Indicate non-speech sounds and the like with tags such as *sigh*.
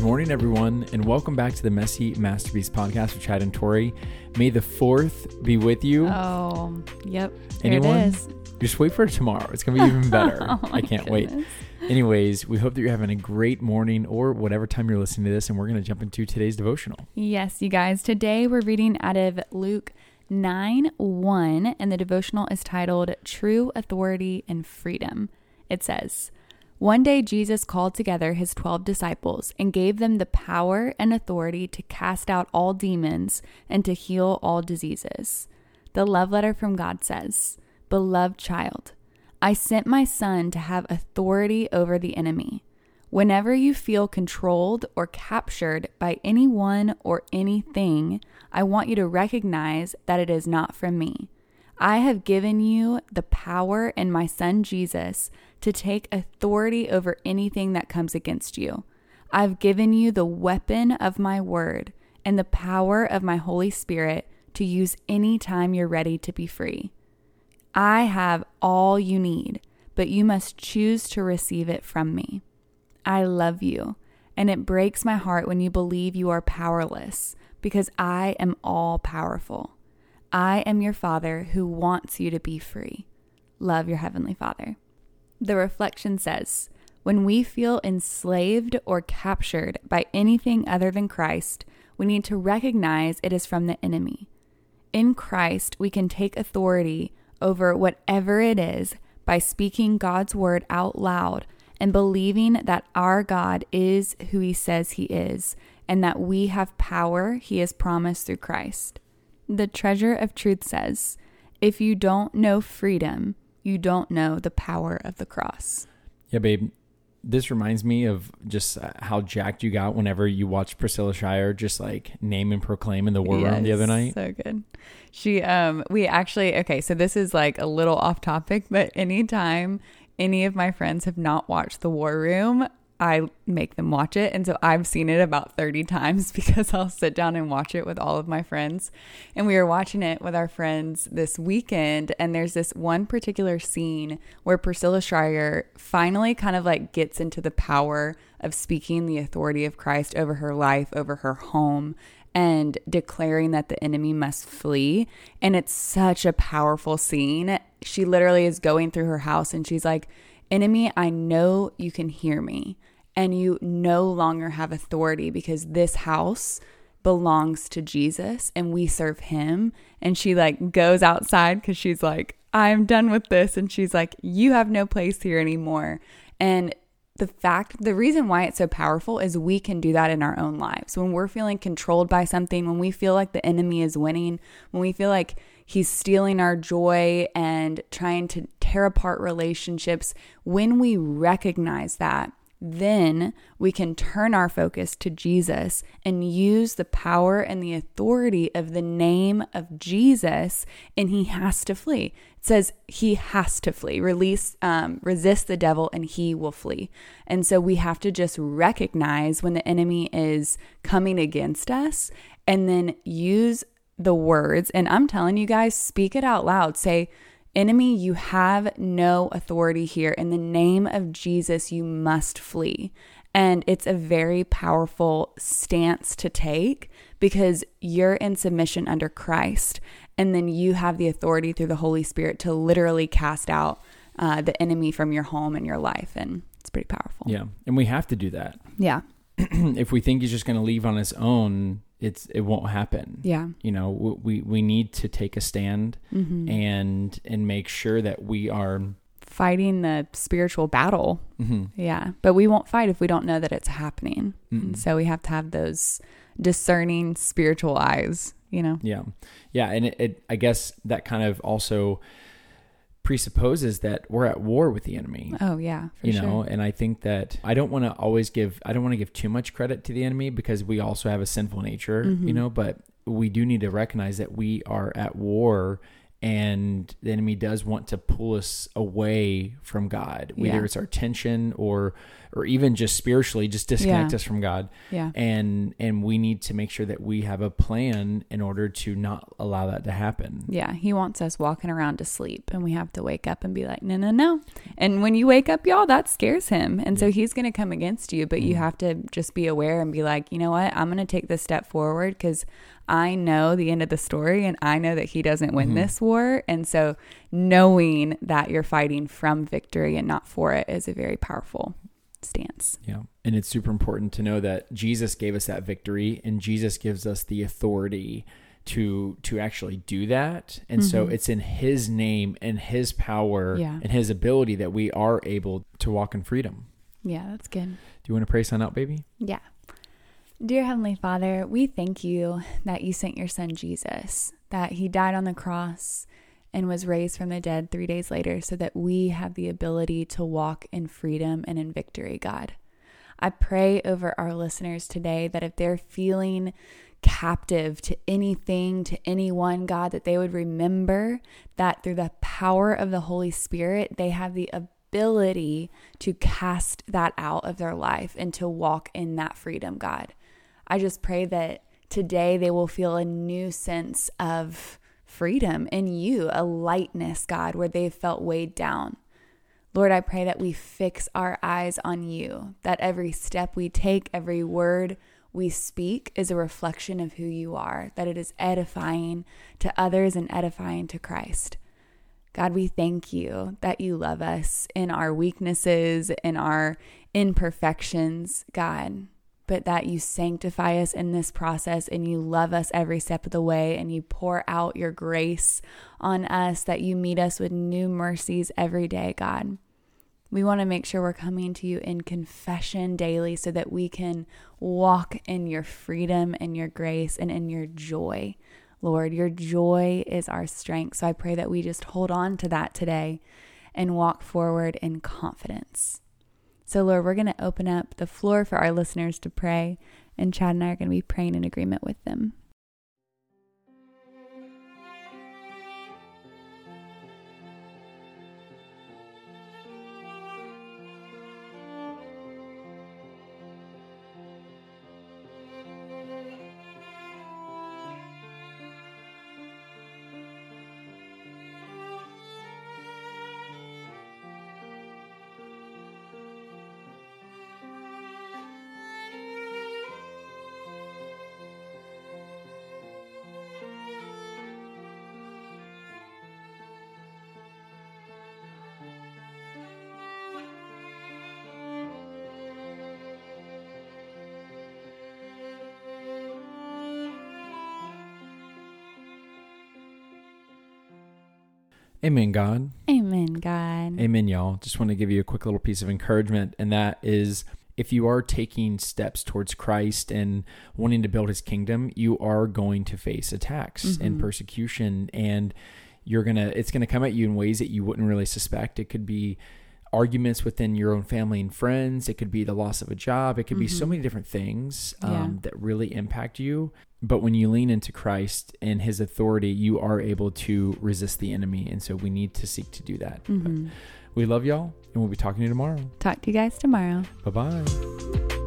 Good morning, everyone, and welcome back to the Messy Masterpiece podcast with Chad and Tori. May the fourth be with you. Oh, yep. Here Anyone? it is. Just wait for tomorrow. It's gonna be even better. *laughs* Oh I can't wait. Anyways, we hope that you're having a great morning or whatever time you're listening to this, and we're gonna jump into today's devotional. Yes, you guys. Today we're reading out of Luke 9 1, and the devotional is titled True Authority and Freedom. It says, One day Jesus called together his 12 disciples and gave them the power and authority to cast out all demons and to heal all diseases. The love letter from God says, Beloved child, I sent my son to have authority over the enemy. Whenever you feel controlled or captured by anyone or anything, I want you to recognize that it is not from me. I have given you the power in my son Jesus to take authority over anything that comes against you. I've given you the weapon of my word and the power of my Holy Spirit to use any time you're ready to be free. I have all you need, but you must choose to receive it from me. I love you, and it breaks my heart when you believe you are powerless because I am all powerful. I am your Father who wants you to be free. Love your Heavenly Father. The reflection says, when we feel enslaved or captured by anything other than Christ, we need to recognize it is from the enemy. In Christ, we can take authority over whatever it is by speaking God's word out loud and believing that our God is who he says he is and that we have power he has promised through Christ. The treasure of truth says, if you don't know freedom, you don't know the power of the cross. Yeah, babe. This reminds me of just uh, how jacked you got whenever you watched Priscilla Shirer just like name and proclaim in the war room the other night. So good. She um we actually okay, so this is like a little off topic, but anytime any of my friends have not watched The War Room, I make them watch it. And so I've seen it about 30 times *laughs* because I'll sit down and watch it with all of my friends. And we were watching it with our friends this weekend. And there's this one particular scene where Priscilla Shirer finally kind of like gets into the power of speaking the authority of Christ over her life, over her home, and declaring that the enemy must flee. And it's such a powerful scene. She literally is going through her house and she's like, Enemy, I know you can hear me, and you no longer have authority because this house belongs to Jesus and we serve him. And she like goes outside because she's like, I'm done with this. And she's like, You have no place here anymore. And the fact, the reason why it's so powerful is we can do that in our own lives. When we're feeling controlled by something, when we feel like the enemy is winning, when we feel like he's stealing our joy and trying to tear apart relationships, when we recognize that, then we can turn our focus to Jesus and use the power and the authority of the name of Jesus, and he has to flee. It says he has to flee. Release, um, resist the devil, and he will flee. And so we have to just recognize when the enemy is coming against us, and then use the words. And I'm telling you guys, speak it out loud. Say, Enemy, you have no authority here. In the name of Jesus, you must flee. And it's a very powerful stance to take because you're in submission under Christ. And then you have the authority through the Holy Spirit to literally cast out uh, the enemy from your home and your life. And it's pretty powerful. Yeah, and we have to do that. Yeah. *clears throat* if we think he's just going to leave on his own, it's it won't happen. Yeah. You know, we we need to take a stand Mm-hmm. and and make sure that we are. Fighting the spiritual battle. mhm. Yeah. But we won't fight if we don't know that it's happening. So we have to have those discerning spiritual eyes, you know? Yeah, yeah, and it, it I guess that kind of also presupposes that we're at war with the enemy. Oh, yeah. For you sure. know and i think that i don't want to always give i don't want to give too much credit to the enemy because we also have a sinful nature Mm-hmm. you know but we do need to recognize that we are at war and the enemy does want to pull us away from god whether Yeah. it's our tension or or even just spiritually just disconnect Yeah. us from God. Yeah. And and we need to make sure that we have a plan in order to not allow that to happen. Yeah, he wants us walking around to sleep, and we have to wake up and be like, no, no, no. And when you wake up, y'all, that scares him. And so he's going to come against you, but you Mhm. have to just be aware and be like, you know what? I'm going to take this step forward because I know the end of the story and I know that he doesn't win Mhm. this war. And so knowing that you're fighting from victory and not for it is a very powerful stance. Yeah. And it's super important to know that Jesus gave us that victory and Jesus gives us the authority to to actually do that. And so Mhm. it's in his name and his power Yeah. and his ability that we are able to walk in freedom. Yeah, that's good. Do you want to pray sign out, baby? Yeah. Dear Heavenly Father, we thank you that you sent your son Jesus, that he died on the cross and was raised from the dead three days later so that we have the ability to walk in freedom and in victory, God. I pray over our listeners today that if they're feeling captive to anything, to anyone, God, that they would remember that through the power of the Holy Spirit, they have the ability to cast that out of their life and to walk in that freedom, God. I just pray that today they will feel a new sense of freedom in you, a lightness, God, where they've felt weighed down. Lord, I pray that we fix our eyes on you, that every step we take, every word we speak is a reflection of who you are, that it is edifying to others and edifying to Christ. God, we thank you that you love us in our weaknesses, in our imperfections, God, but that you sanctify us in this process and you love us every step of the way and you pour out your grace on us, that you meet us with new mercies every day, God. We want to make sure we're coming to you in confession daily so that we can walk in your freedom and your grace and in your joy. Lord, your joy is our strength. So I pray that we just hold on to that today and walk forward in confidence. So, Lord, we're going to open up the floor for our listeners to pray, and Chad and I are going to be praying in agreement with them. Amen, God. Amen, God. Amen, y'all. Just want to give you a quick little piece of encouragement, and that is if you are taking steps towards Christ and wanting to build his kingdom, you are going to face attacks and Mhm. persecution, and you're gonna it's gonna come at you in ways that you wouldn't really suspect. It could be arguments within your own family and friends. It could be the loss of a job. It could be so Mhm. many different things um, Yeah. that really impact you. But when you lean into Christ and his authority, you are able to resist the enemy. And so we need to seek to do that. But Mhm. we love y'all, and we'll be talking to you tomorrow. Talk to you guys tomorrow. Bye bye.